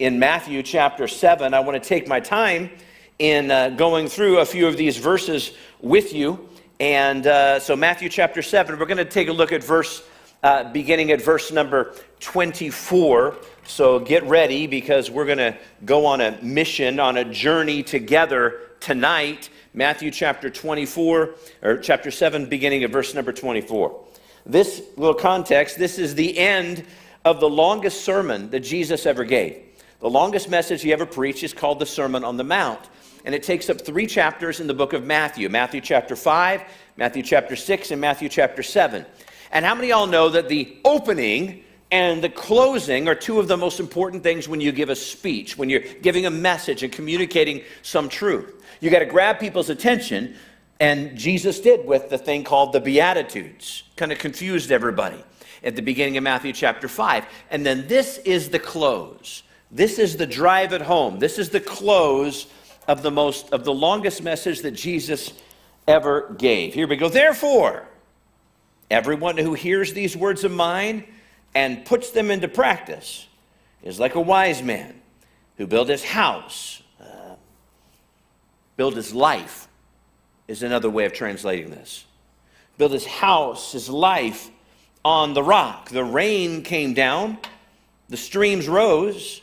in Matthew chapter 7. I want to take my time in uh, going through a few of these verses with you. And uh, so, Matthew chapter 7, we're going to take a look at verse, uh, beginning at verse number 24. So, get ready because we're going to go on a mission, on a journey together tonight. Matthew chapter 24, or chapter 7, beginning at verse number 24. This little context, this is the end of the longest sermon that Jesus ever gave. The longest message he ever preached is called the Sermon on the Mount. And it takes up three chapters in the book of Matthew Matthew chapter 5, Matthew chapter 6, and Matthew chapter 7. And how many of y'all know that the opening and the closing are two of the most important things when you give a speech, when you're giving a message and communicating some truth? You got to grab people's attention, and Jesus did with the thing called the Beatitudes. Kind of confused everybody at the beginning of Matthew chapter 5. And then this is the close. This is the drive at home. This is the close of the most of the longest message that Jesus ever gave. Here we go. Therefore, everyone who hears these words of mine and puts them into practice is like a wise man who built his house, uh, built his life, is another way of translating this. Built his house, his life on the rock. The rain came down, the streams rose,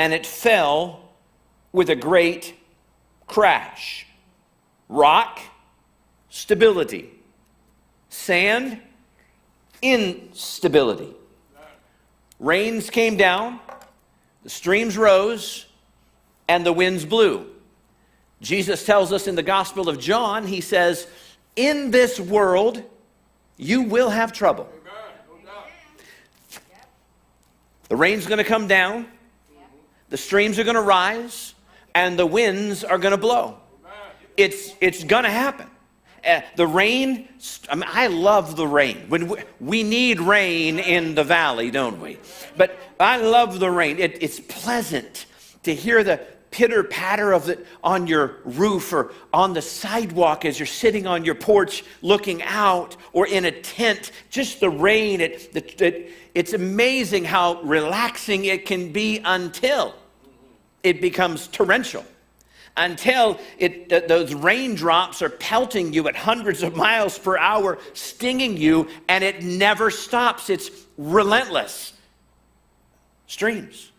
and it fell with a great crash. Rock, stability. Sand, instability. Rains came down, the streams rose, and the winds blew. Jesus tells us in the Gospel of John, he says, In this world, you will have trouble. The rain's going to come down, the streams are going to rise, and the winds are going to blow. It's, it's going to happen. Uh, the rain, I, mean, I love the rain. When we, we, need rain in the valley, don't we? But I love the rain. It, it's pleasant to hear the pitter patter of it on your roof or on the sidewalk as you're sitting on your porch looking out or in a tent. Just the rain, it, it, it's amazing how relaxing it can be until it becomes torrential. Until it, those raindrops are pelting you at hundreds of miles per hour, stinging you, and it never stops. It's relentless. Streams,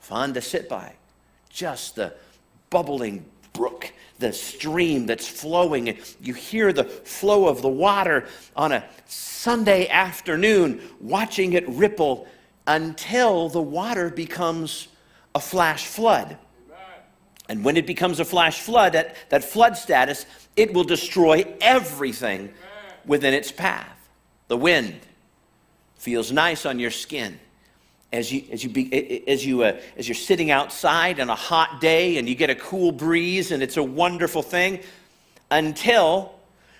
fun to sit by just the bubbling brook, the stream that's flowing. You hear the flow of the water on a Sunday afternoon, watching it ripple until the water becomes a flash flood. And when it becomes a flash flood, at that flood status, it will destroy everything within its path. The wind feels nice on your skin as you as you be, as you uh, as you're sitting outside on a hot day and you get a cool breeze and it's a wonderful thing until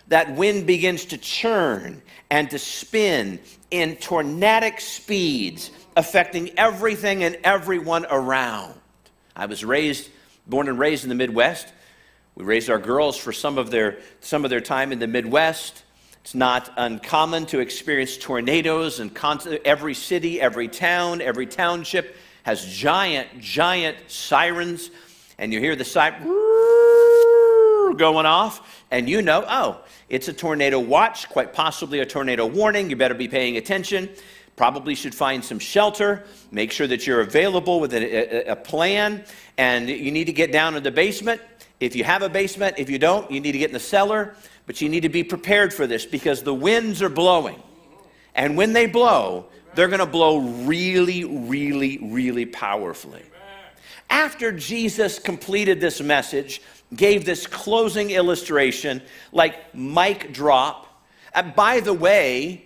that wind begins to churn and to spin in tornadic speeds affecting everything and everyone around. I was raised born and raised in the midwest. We raised our girls for some of their some of their time in the midwest it's not uncommon to experience tornadoes and every city, every town, every township has giant, giant sirens, and you hear the siren going off, and you know, oh, it's a tornado watch, quite possibly a tornado warning. You better be paying attention. Probably should find some shelter. Make sure that you're available with a, a, a plan, and you need to get down in the basement. If you have a basement, if you don't, you need to get in the cellar. But you need to be prepared for this because the winds are blowing. And when they blow, they're going to blow really, really, really powerfully. After Jesus completed this message, gave this closing illustration, like mic drop, and by the way,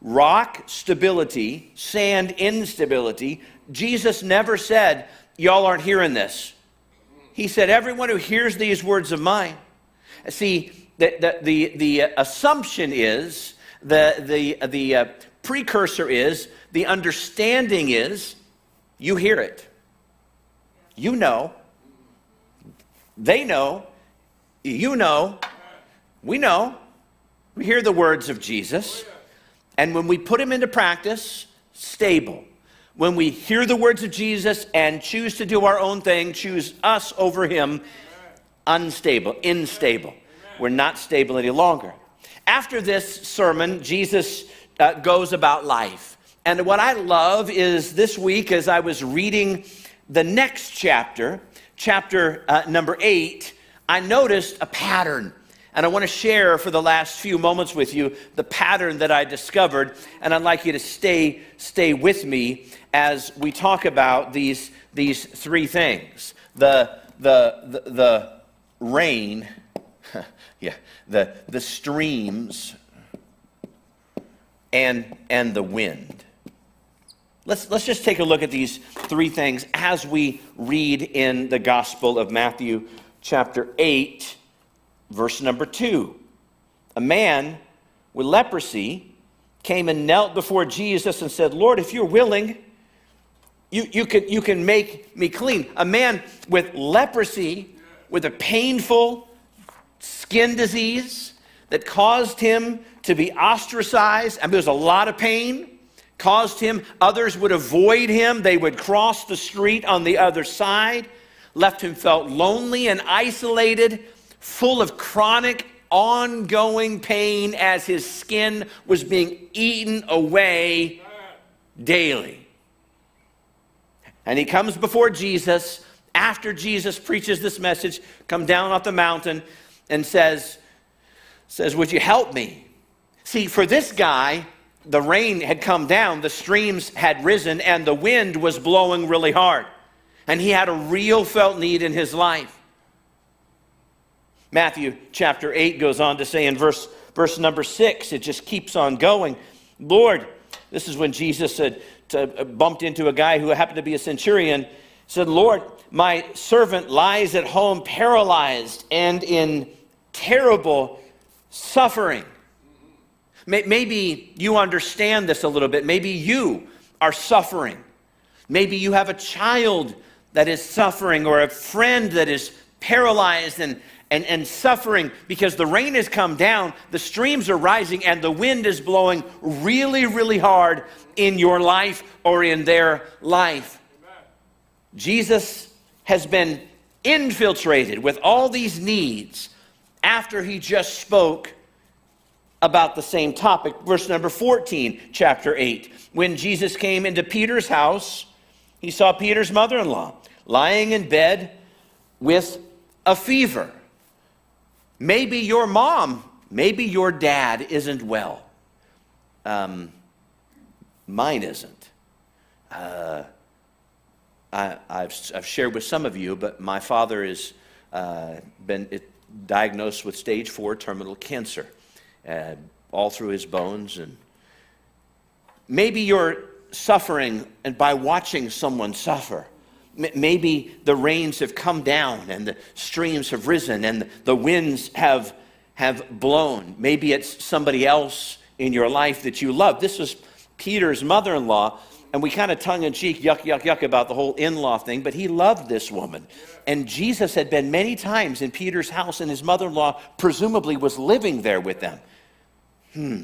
rock stability, sand instability, Jesus never said, y'all aren't hearing this. He said, Everyone who hears these words of mine. See, the, the, the, the assumption is, the, the, the uh, precursor is, the understanding is, you hear it. You know. They know. You know. We know. We hear the words of Jesus. And when we put them into practice, stable. When we hear the words of Jesus and choose to do our own thing, choose us over him, unstable, unstable. We're not stable any longer. After this sermon, Jesus uh, goes about life. And what I love is this week, as I was reading the next chapter, chapter uh, number eight, I noticed a pattern. And I want to share for the last few moments with you the pattern that I discovered. And I'd like you to stay, stay with me as we talk about these, these three things the, the, the, the rain, yeah, the, the streams, and, and the wind. Let's, let's just take a look at these three things as we read in the Gospel of Matthew, chapter 8, verse number 2. A man with leprosy came and knelt before Jesus and said, Lord, if you're willing, you, you, can, you can make me clean. A man with leprosy, with a painful skin disease that caused him to be ostracized, and there was a lot of pain caused him, others would avoid him, they would cross the street on the other side, left him felt lonely and isolated, full of chronic, ongoing pain as his skin was being eaten away daily. And he comes before Jesus after Jesus preaches this message, come down off the mountain and says, says, Would you help me? See, for this guy, the rain had come down, the streams had risen, and the wind was blowing really hard. And he had a real felt need in his life. Matthew chapter 8 goes on to say in verse, verse number 6, it just keeps on going. Lord, this is when Jesus had uh, bumped into a guy who happened to be a centurion, said, Lord, my servant lies at home paralyzed and in terrible suffering. Maybe you understand this a little bit. Maybe you are suffering. Maybe you have a child that is suffering or a friend that is paralyzed and, and, and suffering because the rain has come down, the streams are rising, and the wind is blowing really, really hard in your life or in their life. Amen. Jesus has been infiltrated with all these needs after he just spoke about the same topic. Verse number 14, chapter 8. When Jesus came into Peter's house, he saw Peter's mother in law lying in bed with a fever. Maybe your mom, maybe your dad isn't well. Um, mine isn't. Uh, I, have I've shared with some of you, but my father has uh, been diagnosed with stage four terminal cancer uh, all through his bones. And maybe you're suffering and by watching someone suffer. Maybe the rains have come down and the streams have risen and the winds have, have blown. Maybe it's somebody else in your life that you love. This was Peter's mother in law, and we kind of tongue in cheek, yuck, yuck, yuck about the whole in law thing, but he loved this woman. And Jesus had been many times in Peter's house, and his mother in law presumably was living there with them. Hmm.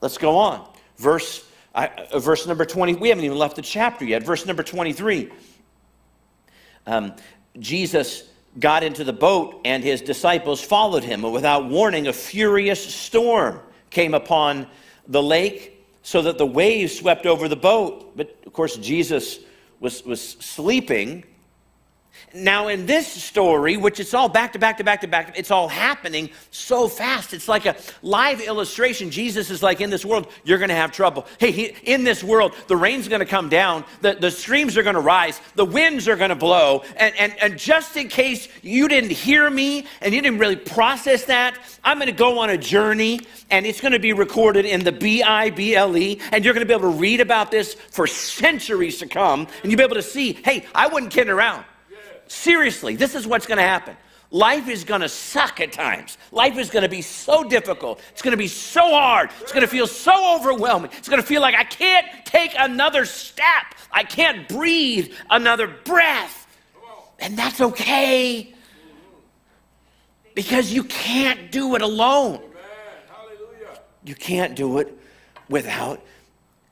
Let's go on. Verse, uh, verse number 20. We haven't even left the chapter yet. Verse number 23. Um, Jesus got into the boat, and his disciples followed him. And without warning, a furious storm came upon the lake so that the waves swept over the boat. But of course, Jesus was, was sleeping. Now, in this story, which it's all back to back to back to back, it's all happening so fast. It's like a live illustration. Jesus is like, in this world, you're going to have trouble. Hey, he, in this world, the rain's going to come down, the, the streams are going to rise, the winds are going to blow. And, and, and just in case you didn't hear me and you didn't really process that, I'm going to go on a journey and it's going to be recorded in the B I B L E. And you're going to be able to read about this for centuries to come. And you'll be able to see, hey, I wasn't kidding around. Seriously, this is what's going to happen. Life is going to suck at times. Life is going to be so difficult. It's going to be so hard. It's going to feel so overwhelming. It's going to feel like I can't take another step. I can't breathe another breath. And that's okay because you can't do it alone. You can't do it without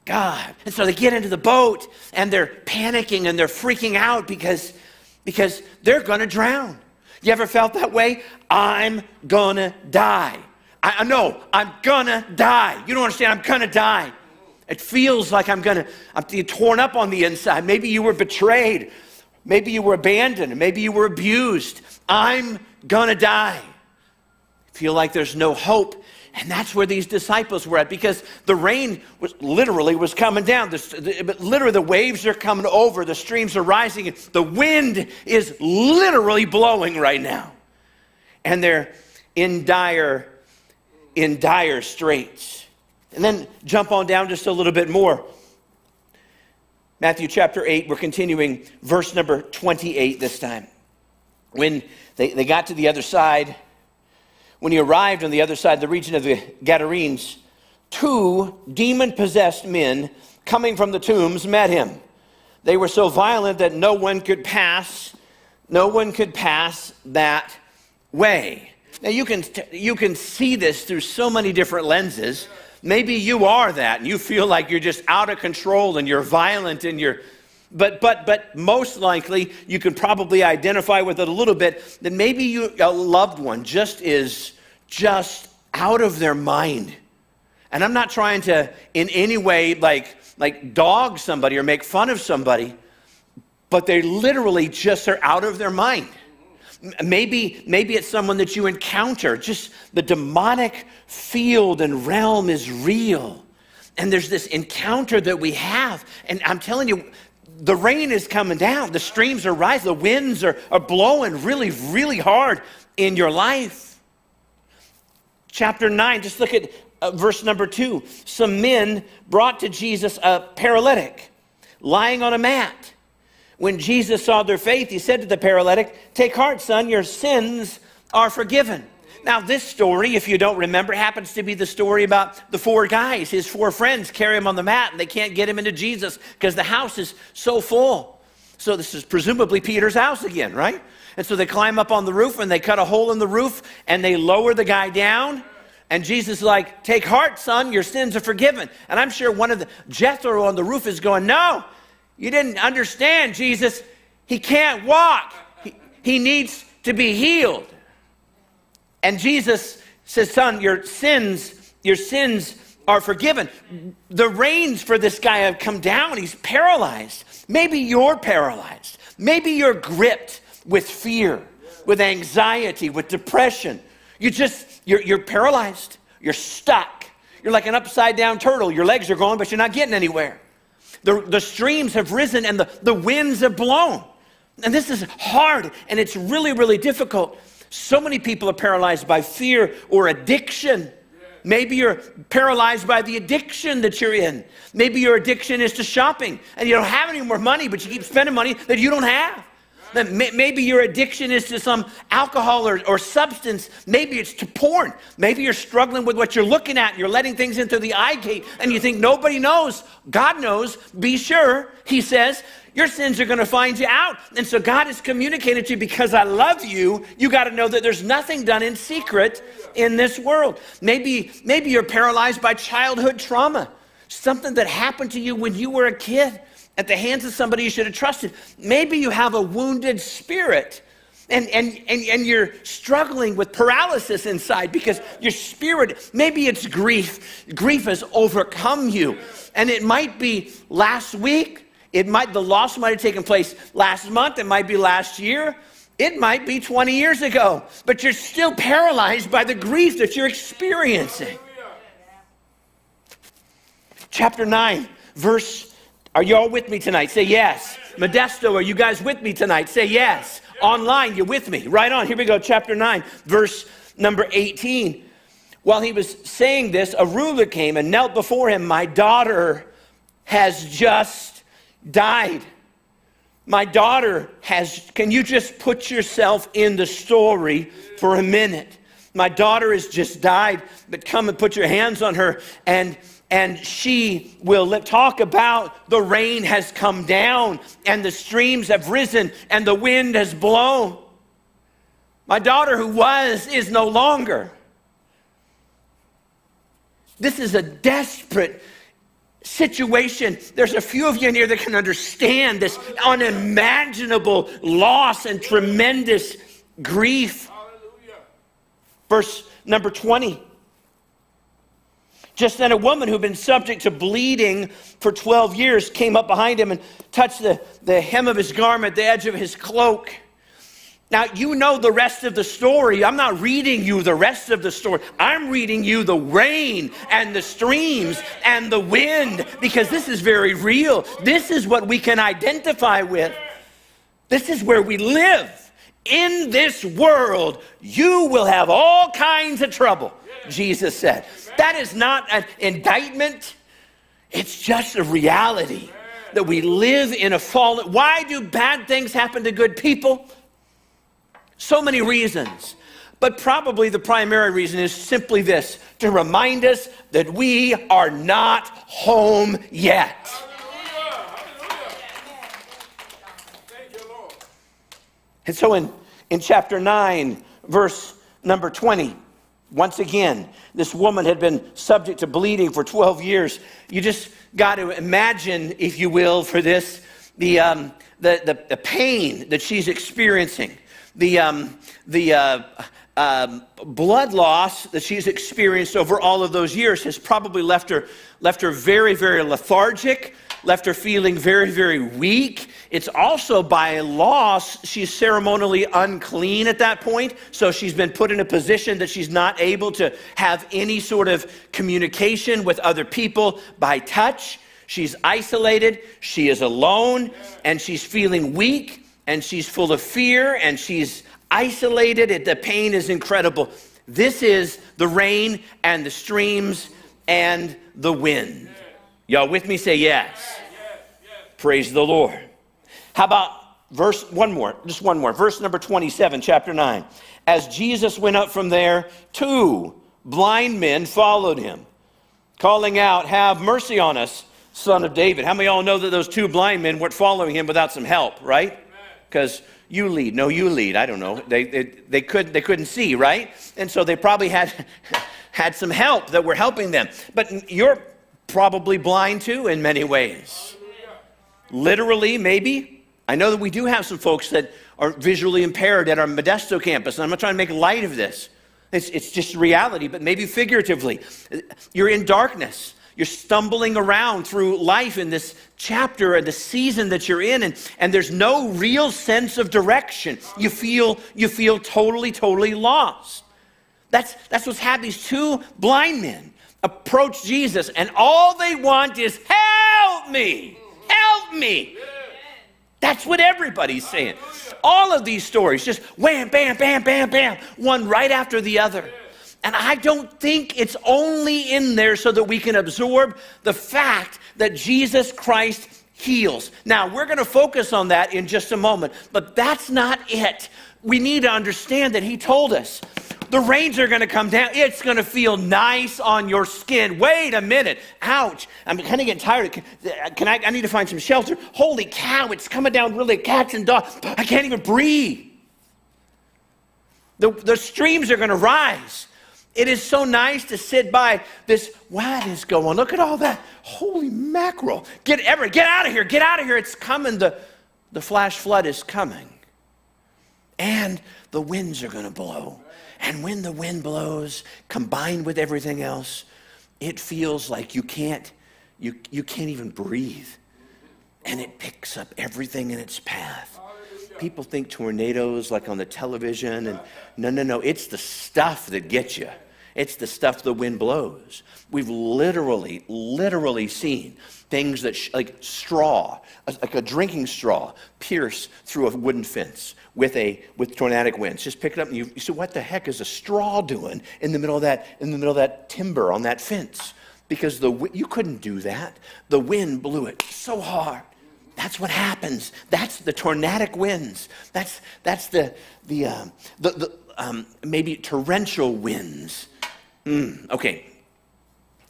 God. And so they get into the boat and they're panicking and they're freaking out because because they're to drown. You ever felt that way? I'm to die. I know, I'm to die. You don't understand, I'm to die. It feels like I'm to, I'm torn up on the inside. Maybe you were betrayed. Maybe you were abandoned. Maybe you were abused. I'm to die. Feel like there's no hope. And that's where these disciples were at because the rain was literally was coming down. The, the, literally, the waves are coming over, the streams are rising, the wind is literally blowing right now. And they're in dire, in dire straits. And then jump on down just a little bit more. Matthew chapter 8, we're continuing verse number 28 this time. When they, they got to the other side, when he arrived on the other side of the region of the Gadarenes, two demon possessed men coming from the tombs met him. They were so violent that no one could pass, no one could pass that way. Now you can, you can see this through so many different lenses. Maybe you are that and you feel like you're just out of control and you're violent and you're but but but most likely you can probably identify with it a little bit that maybe you a loved one just is just out of their mind. And i'm not trying to in any way like like dog somebody or make fun of somebody but they literally just are out of their mind. Maybe maybe it's someone that you encounter. Just the demonic field and realm is real. And there's this encounter that we have. And i'm telling you the rain is coming down, the streams are rising, the winds are, are blowing really, really hard in your life. Chapter 9, just look at uh, verse number 2. Some men brought to Jesus a paralytic lying on a mat. When Jesus saw their faith, he said to the paralytic, Take heart, son, your sins are forgiven. Now, this story, if you don't remember, happens to be the story about the four guys. His four friends carry him on the mat and they can't get him into Jesus because the house is so full. So, this is presumably Peter's house again, right? And so they climb up on the roof and they cut a hole in the roof and they lower the guy down. And Jesus is like, Take heart, son, your sins are forgiven. And I'm sure one of the Jethro on the roof is going, No, you didn't understand, Jesus. He can't walk, he, he needs to be healed. And Jesus says, Son, your sins, your sins are forgiven. The rains for this guy have come down. He's paralyzed. Maybe you're paralyzed. Maybe you're gripped with fear, with anxiety, with depression. You just, you're, you're paralyzed. You're stuck. You're like an upside down turtle. Your legs are going, but you're not getting anywhere. The, the streams have risen and the, the winds have blown. And this is hard and it's really, really difficult. So many people are paralyzed by fear or addiction. Maybe you're paralyzed by the addiction that you're in. Maybe your addiction is to shopping and you don't have any more money, but you keep spending money that you don't have. Maybe your addiction is to some alcohol or, or, substance. Maybe it's to porn. Maybe you're struggling with what you're looking at and you're letting things into the eye gate and you think nobody knows. God knows. Be sure, He says, your sins are going to find you out. And so God has communicated to you because I love you. You got to know that there's nothing done in secret in this world. Maybe, maybe you're paralyzed by childhood trauma, something that happened to you when you were a kid at the hands of somebody you should have trusted. Maybe you have a wounded spirit. And, and, and, and you're struggling with paralysis inside because your spirit, maybe it's grief. Grief has overcome you. And it might be last week, It might, the loss might have taken place last month, it might be last year, it might be 20 years ago, but you're still paralyzed by the grief that you're experiencing. Chapter 9, verse, are you all with me tonight? Say yes. Modesto, are you guys with me tonight? Say yes. Online, you're with me. Right on. Here we go. Chapter 9, verse number 18. While he was saying this, a ruler came and knelt before him. My daughter has just died. My daughter has, can you just put yourself in the story for a minute? My daughter has just died, but come and put your hands on her and and she will let talk about the rain has come down and the streams have risen and the wind has blown. My daughter, who was, is no longer. This is a desperate situation. There's a few of you in here that can understand this unimaginable loss and tremendous grief. Verse number 20. Just then, a woman who'd been subject to bleeding for 12 years came up behind him and touched the, the hem of his garment, the edge of his cloak. Now, you know the rest of the story. I'm not reading you the rest of the story. I'm reading you the rain and the streams and the wind because this is very real. This is what we can identify with. This is where we live. In this world, you will have all kinds of trouble, Jesus said. That is not an indictment, it's just a reality that we live in a fallen. Why do bad things happen to good people? So many reasons. But probably the primary reason is simply this to remind us that we are not home yet. And so in, in chapter 9, verse number 20, once again, this woman had been subject to bleeding for 12 years. You just got to imagine, if you will, for this, the, um, the, the, the pain that she's experiencing the, um, the uh, um, blood loss that she's experienced over all of those years has probably left her, left her very, very lethargic, left her feeling very, very weak. It's also by loss, she's ceremonially unclean at that point. So she's been put in a position that she's not able to have any sort of communication with other people by touch. She's isolated, she is alone, and she's feeling weak and she's full of fear and she's isolated. the pain is incredible. This is the rain and the streams and the wind. Y'all with me? Say yes. Praise the Lord. How about verse one more? Just one more. Verse number 27, chapter 9. As Jesus went up from there, two blind men followed him, calling out, Have mercy on us, son of David. How many of y'all know that those two blind men weren't following him without some help, right? Because you lead. No, you lead. I don't know. They, they, they, couldn't, they couldn't see, right? And so they probably had, had some help that were helping them. But you're probably blind too in many ways. Literally, maybe. I know that we do have some folks that are visually impaired at our Modesto campus, and I'm not trying to make light of this. It's, it's just reality, but maybe figuratively. Uh, you're in darkness. You're stumbling around through life in this chapter and the season that you're in, and, and there's no real sense of direction. You feel, you feel totally, totally lost. That's, that's what's happened. These two blind men approach Jesus, and all they want is, Help me! Help me! That's what everybody's saying. All of these stories, just wham, bam, bam, bam, bam, one right after the other. And I don't think it's only in there so that we can absorb the fact that Jesus Christ heals. Now, we're going to focus on that in just a moment, but that's not it. We need to understand that He told us the rains are going to come down. It's going to feel nice on your skin. Wait a minute. Ouch. I'm kind of getting tired. Can I, I need to find some shelter. Holy cow, it's coming down really cats and dogs. I can't even breathe. The, the streams are going to rise. It is so nice to sit by this. What is going? Look at all that. Holy mackerel. Get ever get out of here. Get out of here. It's coming. The, the flash flood is coming. And the winds are going to blow. And when the wind blows, combined with everything else, it feels like you can't, you, you can't even breathe. and it picks up everything in its path. People think tornadoes like on the television, and no, no, no, it's the stuff that gets you. It's the stuff the wind blows. We've literally, literally seen things that, sh- like straw, like a drinking straw, pierce through a wooden fence with a with tornadic winds. Just pick it up and you, you say, "What the heck is a straw doing in the middle of that in the middle of that timber on that fence?" Because the you couldn't do that. The wind blew it so hard. That's what happens. That's the tornadic winds. That's that's the the um, the, the um, maybe torrential winds Mm, okay.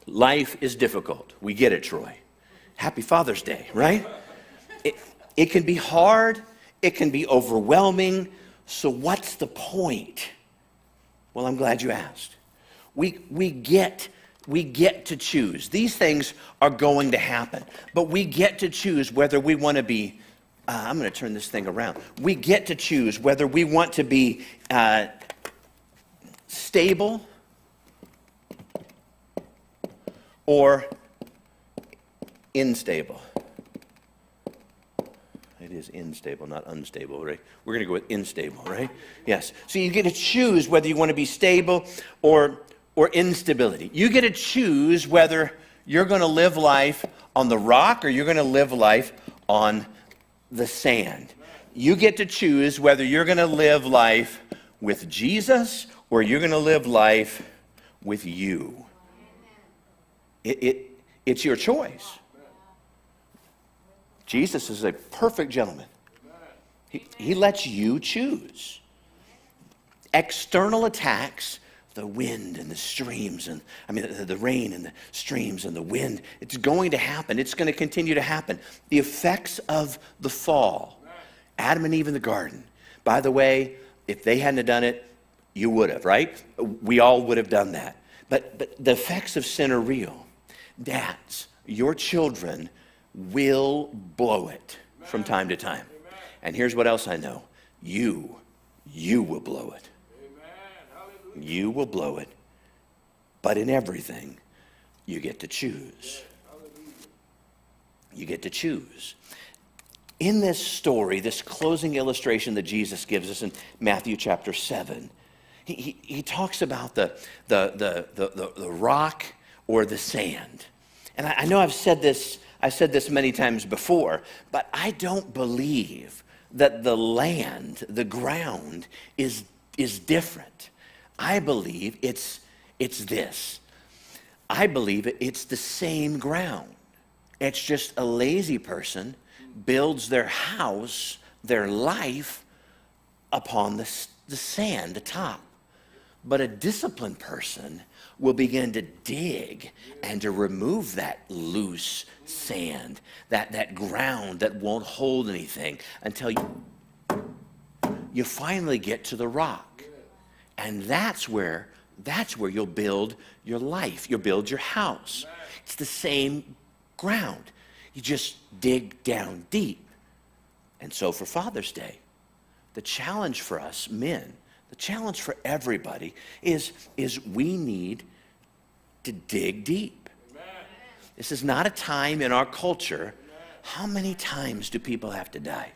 Life is difficult. We get it, Troy. Happy Father's Day, right? It, it can be hard, it can be overwhelming. So, what's the point? Well, I'm glad you asked. We, we, get, we get to choose. These things are going to happen, but we get to choose whether we want to be. Uh, I'm going to turn this thing around. We get to choose whether we want to be uh, stable or unstable. It is unstable, not unstable, right? We're going to go with unstable, right? Yes. So you get to choose whether you want to be stable or, or instability. You get to choose whether you're going to live life on the rock or you're going to live life on the sand. You get to choose whether you're going to live life with Jesus or you're going to live life with you. It, it, it's your choice. Jesus is a perfect gentleman. He, he lets you choose. External attacks, the wind and the streams, and I mean, the, the rain and the streams and the wind, it's going to happen. It's going to continue to happen. The effects of the fall, Adam and Eve in the garden. By the way, if they hadn't done it, you would have, right? We all would have done that. But, but the effects of sin are real dads, your children will blow it from time to time. And here's what else I know you, you will blow it. You will blow it. But in everything, you get to choose. You get to choose. In this story, this closing illustration that Jesus gives us in Matthew chapter 7, he, he, he talks about the, the, the, the, the, the rock or the sand. And I, I know I've said this, I've said this many times before, but I don't believe that the land, the ground, is, is different. I believe it's, it's this. I believe it's the same ground. It's just a lazy person builds their house, their life, upon the, the sand, the top. But a disciplined person will begin to dig and to remove that loose sand, that, that ground that won't hold anything until you, you finally get to the rock. And that's where, that's where you'll build your life. You'll build your house. It's the same ground. You just dig down deep. And so for Father's Day, the challenge for us men challenge for everybody is, is we need to dig deep. Amen. This is not a time in our culture. How many times do people have to die?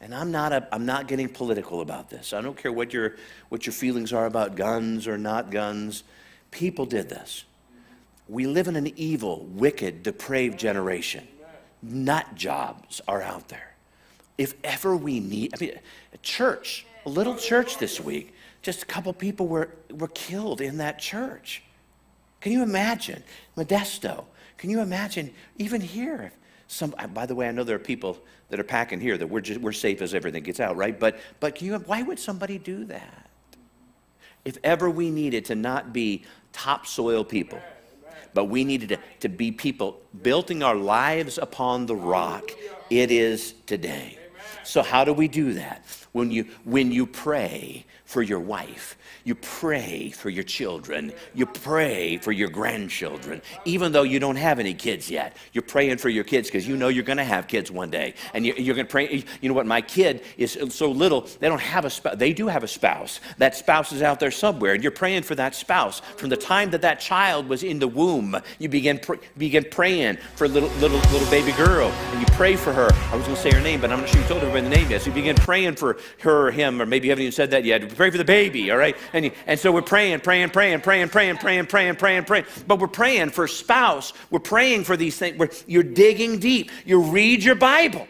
And I'm not, a, I'm not getting political about this. I don't care what your, what your feelings are about guns or not guns. People did this. We live in an evil, wicked, depraved generation. Nut jobs are out there. If ever we need, I mean, a church, little church this week, just a couple people were, were killed in that church. Can you imagine? Modesto. Can you imagine even here? Some, uh, by the way, I know there are people that are packing here that we're, just, we're safe as everything gets out, right? But, but can you, why would somebody do that? If ever we needed to not be topsoil people, but we needed to, to be people building our lives upon the rock, it is today. So, how do we do that? When you, when you pray for your wife, you pray for your children, you pray for your grandchildren, even though you don't have any kids yet. You're praying for your kids because you know you're going to have kids one day. And you, are going to pray. You know what? My kid is so little, they don't have a spouse. They do have a spouse. That spouse is out there somewhere, and you're praying for that spouse. From the time that that child was in the womb, you begin, pr- begin praying for little, little, little baby girl, and you pray for her. I was going to say her name, but I'm not sure you told everybody the name yet. So you begin praying for her or him, or maybe you haven't even said that yet. Pray for the baby, all right? And, and so we're praying, praying, praying, praying, praying, praying, praying, praying, praying. But we're praying for spouse. We're praying for these things. We're, you're digging deep. You read your Bible,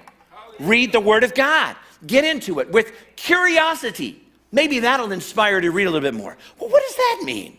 read the Word of God, get into it with curiosity. Maybe that'll inspire you to read a little bit more. Well, what does that mean?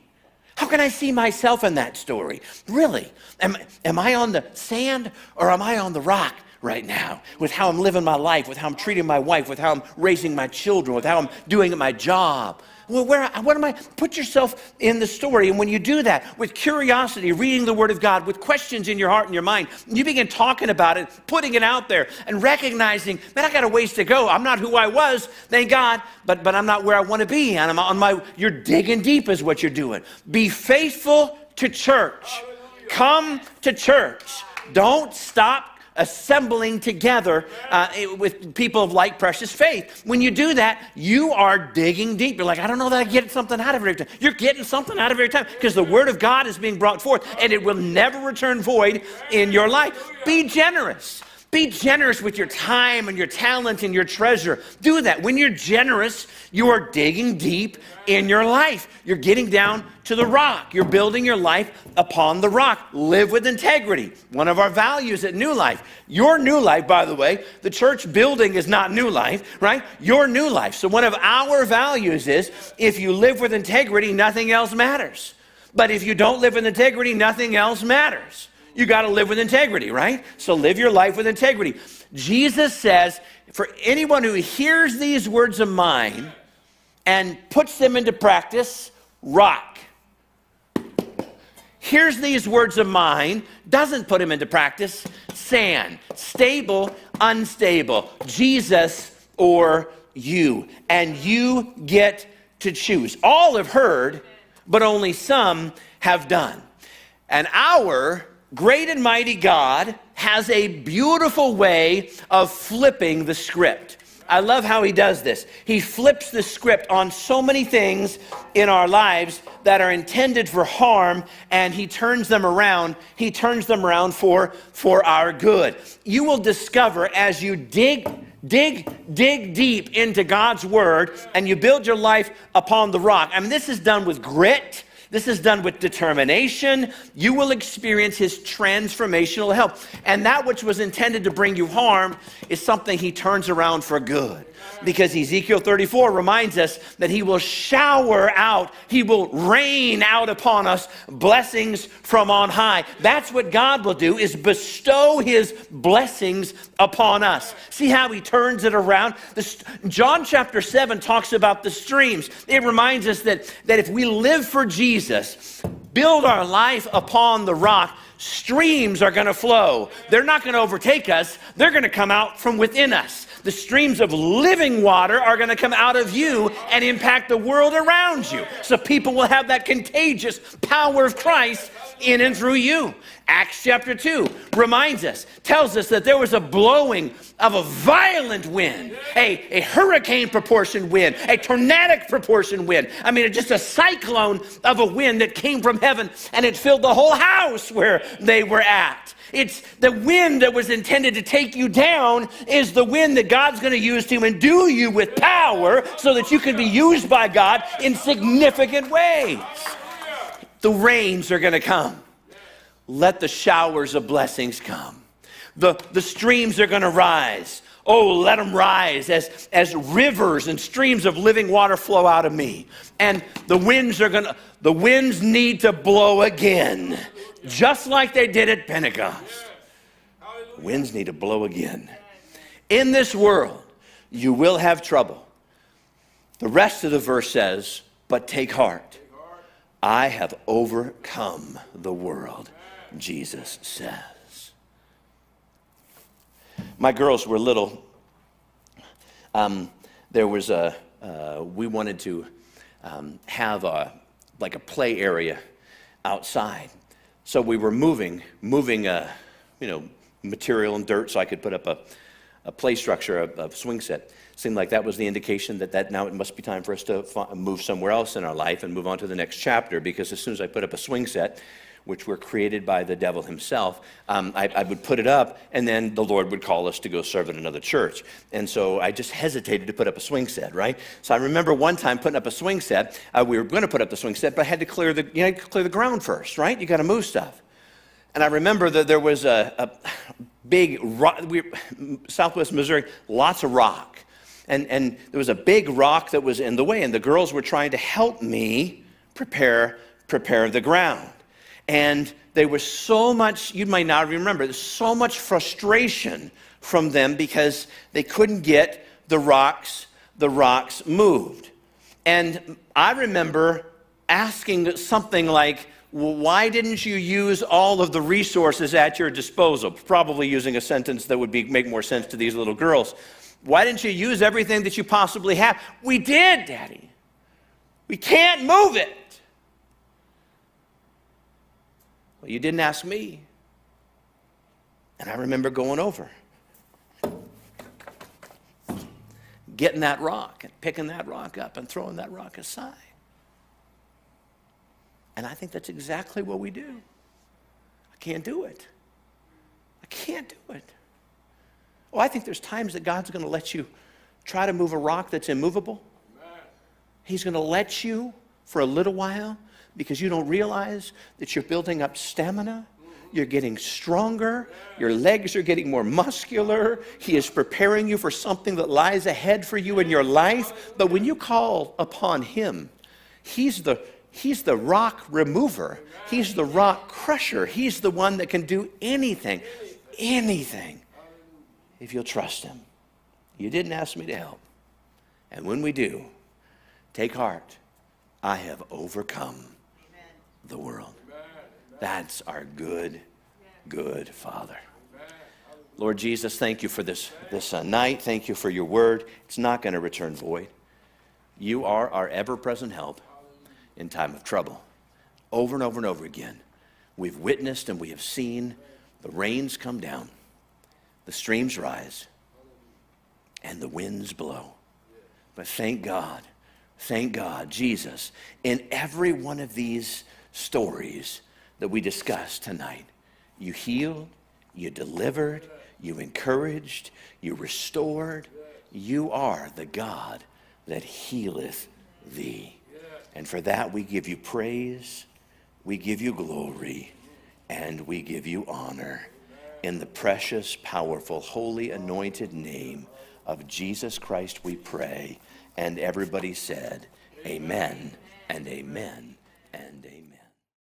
How can I see myself in that story? Really? Am, am I on the sand or am I on the rock? Right now with how I'm living my life, with how I'm treating my wife, with how I'm raising my children, with how I'm doing my job. Well, where, what am I? Put yourself in the story. And when you do that with curiosity, reading the Word of God, with questions in your heart and your mind, you begin talking about it, putting it out there, and recognizing, man, I got a ways to go. I'm not who I was, thank God, but, but I'm not where I want to be. And I'm on my, you're digging deep, is what you're doing. Be faithful to church. Come to church. Don't stop assembling together uh, with people of like precious faith. When you do that, you are digging deep. You're like, I don't know that I get something out of every time. You're getting something out of every time because the word of God is being brought forth and it will never return void in your life. Be generous. Be generous with your time and your talent and your treasure. Do that. When you're generous, you are digging deep in your life. You're getting down to the rock. You're building your life upon the rock. Live with integrity. One of our values at New Life. Your new life, by the way, the church building is not new life, right? Your new life. So, one of our values is if you live with integrity, nothing else matters. But if you don't live with integrity, nothing else matters. You got to live with integrity, right? So live your life with integrity. Jesus says, for anyone who hears these words of mine and puts them into practice, rock. Hears these words of mine, doesn't put them into practice, sand. Stable, unstable. Jesus or you. And you get to choose. All have heard, but only some have done. And our great and mighty God has a beautiful way of flipping the script. I love how he does this. He flips the script on so many things in our lives that are intended for harm and he turns them around. He turns them around for for our good. You will discover as you dig dig dig deep into God's word and you build your life upon the rock. I mean this is done with grit this is done with determination. You will experience his transformational help. And that which was intended to bring you harm is something he turns around for good because Ezekiel 34 reminds us that he will shower out, he will rain out upon us blessings from on high. That's what God will do is bestow his blessings upon us. See how he turns it around? This, John chapter 7 talks about the streams. It reminds us that, that if we live for Jesus, build our life upon the rock, streams are going to flow. They're not going to overtake us, they're going to come out from within us the streams of living water are going to come out of you and impact the world around you. So people will have that contagious power of Christ in and through you. Acts chapter 2 reminds us, tells us that there was a blowing of a violent wind, a, a hurricane proportion wind, a tornadic proportion wind. I mean, just a cyclone of a wind that came from heaven and it filled the whole house where they were at. It's the wind that was intended to take you down is the wind that God's going to use to endue you with power so that you can be used by God in significant ways. The rains are going to come. Let the showers of blessings come. The, the streams are going to rise. Oh, let them rise as, as rivers and streams of living water flow out of me. And the winds are going to, the winds need to blow again just like they did at Pentecost. Winds need to blow again. In this world, you will have trouble. The rest of the verse says, But take heart. I have overcome the world, Jesus says. My girls were little. Um, there was a, uh, we wanted to um, have a, like a play area outside. So we were moving, moving, uh, you know, material and dirt so I could put up a, a play structure, a, a swing set. Seemed like that was the indication that, that now it must be time for us to move somewhere else in our life and move on to the next chapter because as soon as I put up a swing set, which were created by the devil himself, um, I, I, would put it up, and then the Lord would call us to go serve in another church. And so I just hesitated to put up a swing set, right? So I remember one time putting up a swing set. Uh, we were going to put up the swing set, but I had to clear the, you know, clear the ground first, right? You got to move stuff. And I remember that there was a, a big rock, we, Southwest Missouri, lots of rock. And, and there was a big rock that was in the way, and the girls were trying to help me prepare, prepare the ground. And there was so much, you might not remember, there's so much frustration from them because they couldn't get the rocks, the rocks moved. And I remember asking something like, why didn't you use all of the resources at your disposal? Probably using a sentence that would be, make more sense to these little girls. Why didn't you use everything that you possibly have? We did, Daddy. We can't move it. Well, you didn't ask me. And I remember going over, getting that rock and picking that rock up and throwing that rock aside. And I think that's exactly what we do. I can't do it. I can't do it. Oh, I think there's times that God's going to let you try to move a rock that's immovable. He's going to let you for a little while because you don't realize that you're building up stamina. You're getting stronger. Your legs are getting more muscular. He is preparing you for something that lies ahead for you in your life. But when you call upon Him, He's the, he's the rock remover, He's the rock crusher. He's the one that can do anything, anything, if you'll trust Him. You didn't ask me to help. And when we do, take heart. I have overcome the world. That's our good, good Father. Lord Jesus, thank you for this, this uh, night. Thank you for your word. It's not going to return void. You are our ever present help in time of trouble. Over and over and over again, we've witnessed and we have seen the rains come down, the streams rise, and the winds blow. But thank God, thank God, Jesus, in every one of these stories that we discussed tonight. You healed, you delivered, you encouraged, you restored. You are the God that healeth thee. And for that we give you praise, we give you glory, and we give you honor. In the precious, powerful, holy, anointed name of Jesus Christ we pray. And everybody said, Amen and amen and amen.